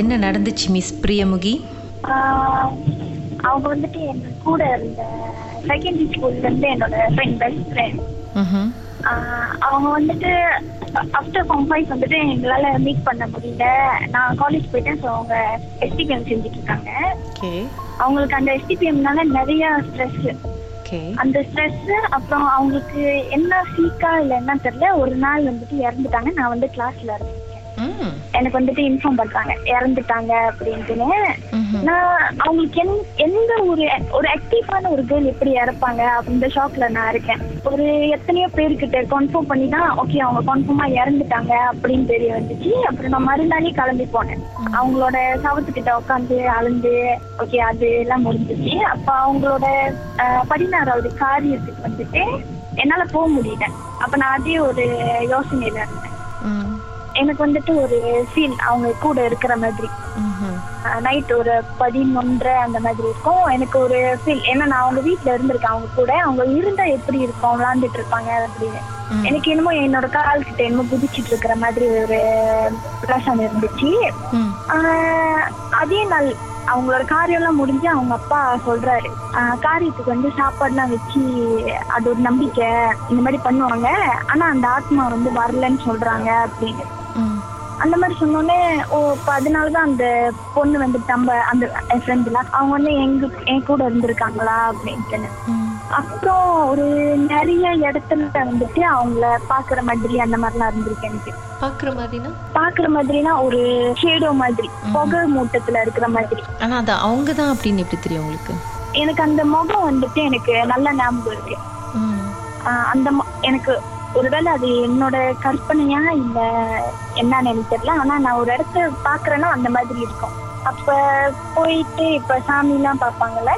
என்ன நடந்துச்சு மிஸ் பிரியமுகி? அவங்க வந்துட்டு என் கூட இருந்த செகண்டரி ஸ்கூல்ல இருந்து என்னோட ஃப்ரெண்ட் பெஸ்ட் ஃப்ரெண்ட். அவங்க வந்துட்டு ஆஃப்டர் ஃபார்ம் ஃபைவ் வந்துட்டு எங்களால மீட் பண்ண முடியல. நான் காலேஜ் போயிட்டேன் ஸோ அவங்க எஸ்டிபிஎம் செஞ்சுட்டு இருக்காங்க. அவங்களுக்கு அந்த எஸ்டிபிஎம்னால நிறைய ஸ்ட்ரெஸ் அந்த ஸ்ட்ரெஸ் அப்புறம் அவங்களுக்கு என்ன சீக்கா இல்லை என்ன தெரியல. ஒரு நாள் வந்துட்டு இறந்துட்டாங்க. நான் வந்து கிளாஸ்ல இருந்தேன். எனக்கு வந்துட்டு இன்ஃபார்ம் பண்றாங்க. இறந்துட்டாங்க அப்படின்ட்டுன்னு. நான் அவங்களுக்கு எந் எந்த ஒரு ஒரு ஆக்டிவான ஒரு கேர்ள் எப்படி இறப்பாங்க அந்த ஷாக்ல நான் இருக்கேன். ஒரு எத்தனையோ பேர்கிட்ட கன்ஃபார்ம் பண்ணி தான் ஓகே அவங்க கன்ஃபார்மா இறந்துட்டாங்க அப்படின்னு தெரிய வந்துச்சு. அப்புறம் நான் மறுநாளே கிளம்பி போனேன். அவங்களோட சவத்துக்கிட்ட உட்காந்து அழுந்து ஓகே அது எல்லாம் முடிஞ்சிச்சு. அப்ப அவங்களோட பதினாறாவது காரியத்துக்கு வந்துட்டு என்னால போக முடியல. அப்ப நான் அதே ஒரு யோசனையில இருந்தேன். எனக்கு வந்துட்டு ஒரு ஃபீல் அவங்க கூட இருக்கிற மாதிரி. நைட் ஒரு பதினொன்றரை அந்த மாதிரி இருக்கும். எனக்கு ஒரு ஃபீல் ஏன்னா நான் அவங்க வீட்ல இருந்திருக்கேன். அவங்க கூட அவங்க இருந்தா எப்படி இருக்கும்? விளாண்டுட்டு இருப்பாங்க அப்படின்னு. எனக்கு என்னமோ என்னோட கால் கிட்ட என்னமோ குதிச்சிட்டு இருக்கிற மாதிரி ஒரு பிரசம் இருந்துச்சு. அதே நாள் அவங்களோட காரியம்லாம் முடிஞ்சு அவங்க அப்பா சொல்றாரு. காரியத்துக்கு வந்து சாப்பாடுலாம் வச்சு அது ஒரு நம்பிக்கை. இந்த மாதிரி பண்ணுவாங்க. ஆனா அந்த ஆத்மா வந்து வரலன்னு சொல்றாங்க அப்படின்னு. அந்த மாதிரி சொன்னோடனே ஓ இப்போ அதனாலதான் அந்த பொண்ணு வந்து நம்ம அந்த என் ஃப்ரெண்டுல அவங்க வந்து எங்க என் கூட இருந்திருக்காங்களா அப்படின்ட்டு. ம். அப்புறம் ஒரு நிறைய இடத்துல வந்துட்டு அவங்கள பாக்குற மாதிரி அந்த மாதிரிலாம் இருந்திருக்கு எனக்கு. பாக்குற மாதிரினா? பாக்குற மாதிரினா ஒரு ஷேடோ மாதிரி புகை மூட்டத்துல இருக்கிற மாதிரி. ஆனா அது அவங்க தான் அப்படின்னு எப்படி தெரியும் உங்களுக்கு? எனக்கு அந்த முகம் வந்துட்டு எனக்கு நல்ல ஞாபகம் இருக்கு. அந்த எனக்கு ஒருவேளை அது என்னோட கற்பனையா இல்ல என்னன்னு எனக்கு தெரியல. ஆனா நான் ஒரு இடத்த பாக்குறேன்னா அந்த மாதிரி இருக்கும். அப்ப போயிட்டு இப்ப சாமி எல்லாம் பாப்பாங்கல்ல.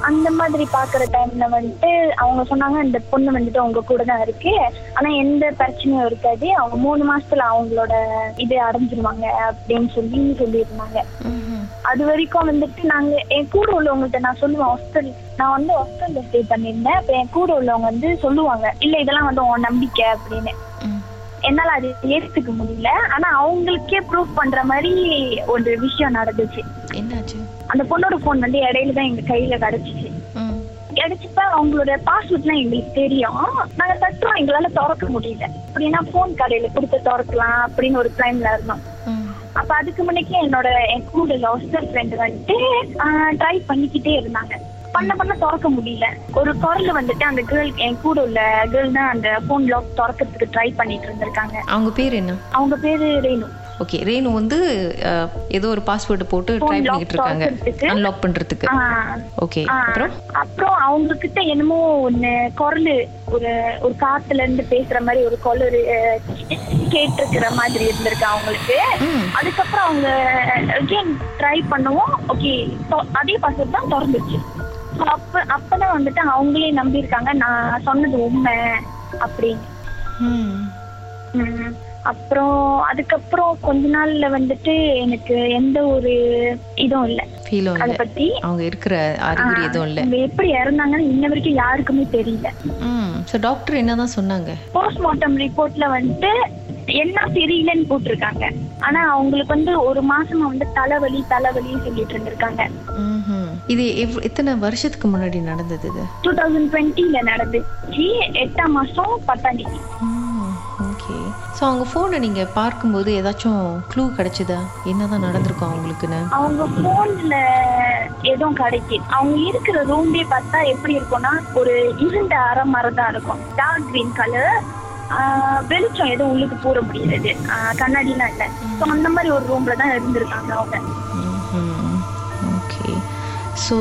அந்த மாதிரி பாக்குற டைம்ல வந்துட்டு அவங்க சொன்னாங்க இந்த பொண்ணு வந்துட்டு உங்க கூட தான் இருக்கு. ஆனா எந்த பிரச்சனையும் இருக்காது. அவங்க மூணு மாசத்துல அவங்களோட இது அடைஞ்சிருவாங்க அப்படின்னு சொல்லி சொல்லியிருந்தாங்க. அது வரைக்கும் வந்துட்டு நாங்க என் கூட உள்ளவங்கள்ட்ட நான் சொல்லுவேன் ஹாஸ்டல் நான் வந்து ஹாஸ்டல்ல ஸ்டே பண்ணியிருந்தேன். அப்ப என் கூட உள்ளவங்க வந்து சொல்லுவாங்க இல்ல இதெல்லாம் வந்து உன் நம்பிக்கை அப்படின்னு. என்னால அது ஏத்துக்க முடியல. ஆனா அவங்களுக்கே ப்ரூவ் பண்ற மாதிரி ஒரு விஷயம் நடந்துச்சு. என்னாச்சு? அந்த பொண்ணோட போன் வந்து இடையில தான் எங்க கையில கிடைச்சிச்சு. கிடைச்சப்ப அவங்களோட பாஸ்வேர்ட்லாம் எங்களுக்கு தெரியும். நாங்க தட்டுறோம் எங்களால திறக்க முடியல. அப்படின்னா போன் கடையில கொடுத்து திறக்கலாம் அப்படின்னு ஒரு பிளான்ல இருந்தோம். அப்ப அதுக்கு முன்னாடி என்னோட என் கூட ஹாஸ்டல் ஃப்ரெண்ட் வந்துட்டு ட்ரை பண்ணிக்கிட்டே இருந்தாங்க. பண்ண பண்ண திறக்க முடியல. ஒரு குரல் வந்துட்டு அந்த கேர்ள் என் கூட உள்ள கேர்ள் தான் அந்த போன் லாக் திறக்கிறதுக்கு ட்ரை பண்ணிட்டு இருந்திருக்காங்க. அவங்க பேர் என்ன? அவங்க பேரு ரேணு. ஓகே ரேணு வந்து ஏதோ ஒரு பாஸ்வேர்டு போட்டு ட்ரை பண்ணிக்கிட்டு இருக்காங்க. அன்லாக் பண்றதுக்கு. ஓகே அப்புறம்? அப்புறம் அவங்க கிட்ட என்னமோ ஒண்ணு குரல் ஒரு ஒரு காத்துல இருந்து பேசுற மாதிரி ஒரு குரல் கேட்டிருக்கிற மாதிரி இருந்திருக்கு அவங்களுக்கு. அதுக்கப்புறம் அவங்க அகெயின் ட்ரை பண்ணவும். ஓகே அதே பாஸ்வேர்ட் தான் திறந்துச்சு. So அப்ப அப்பதான் வந்துட்டு அவங்களே நம்பியிருக்காங்க நான் சொன்னது உண்மை அப்படின்னு. அப்புறம் அதுக்கப்புறம் கொஞ்ச நாள்ல வந்துட்டு எனக்கு எந்த ஒரு இதுவும் இல்ல. ஃபீலும் அத பத்தி அவங்க இருக்கிற அறிகுறி எதுவும் இல்ல. எப்படி இறந்தாங்கன்னு இன்ன வரைக்கும் யாருக்குமே தெரியல. ஸோ டாக்டர் என்னதான் சொன்னாங்க? போஸ்ட்மார்ட்டம் ரிப்போர்ட்ல வந்துட்டு என்ன தெரியலன்னு போட்டிருக்காங்க. ஆனா அவங்களுக்கு வந்து ஒரு மாசமா வந்து தலைவலி தலைவலி சொல்லிட்டு இருந்திருக்காங்க. இது எத்தனை வருஷத்துக்கு முன்னாடி நடந்தது இது? டூ தௌசண்ட் டுவெண்ட்டில நடந்துச்சு. எட்டாம் மாசம் பத்தாம் தேதி. ஓகே ஸோ அவங்க ஃபோனை நீங்க பார்க்கும்போது ஏதாச்சும் க்ளூ கிடைச்சதா? என்னதான் நடந்திருக்கும் அவங்களுக்குன்னு? அவங்க போன்ல எதுவும் கிடைக்கு அவங்க இருக்கிற ரூம்லயே பார்த்தா எப்படி இருக்கும்னா ஒரு இருண்ட அரை மரம் தான் இருக்கும் டார்க் கிரீன் கலர் வெளிச்சம் எதுவும் உள்ளுக்கு போற முடியாது. கண்ணாடிலாம் இல்ல. ஸோ அந்த மாதிரி ஒரு ரூம்ல தான் இருந்திருக்காங்க அவங்க. ஓகே ஸோ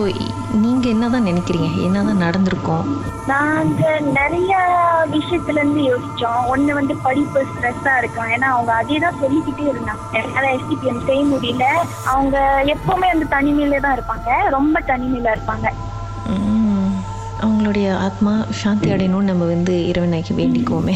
நீங்க என்னதான் நினைக்கிறீங்க? என்னதான் நடந்திருக்கும்? நாங்க நிறைய விஷயத்துல இருந்து யோசிச்சோம். ஒண்ணு வந்து படிப்பு ஸ்ட்ரெஸ்ஸா இருக்கும். ஏன்னா அவங்க அதே தான் சொல்லிக்கிட்டே இருந்தாங்க. என்னால எஸ்டிபிஎம் செய்ய முடியல. அவங்க எப்பவுமே வந்து தனிமையில தான் இருப்பாங்க. ரொம்ப தனிமையில இருப்பாங்க. அவங்களுடைய ஆத்மா சாந்தி அடையணும்னு நம்ம வந்து இறைவனைக்கு வேண்டிக்குவோமே.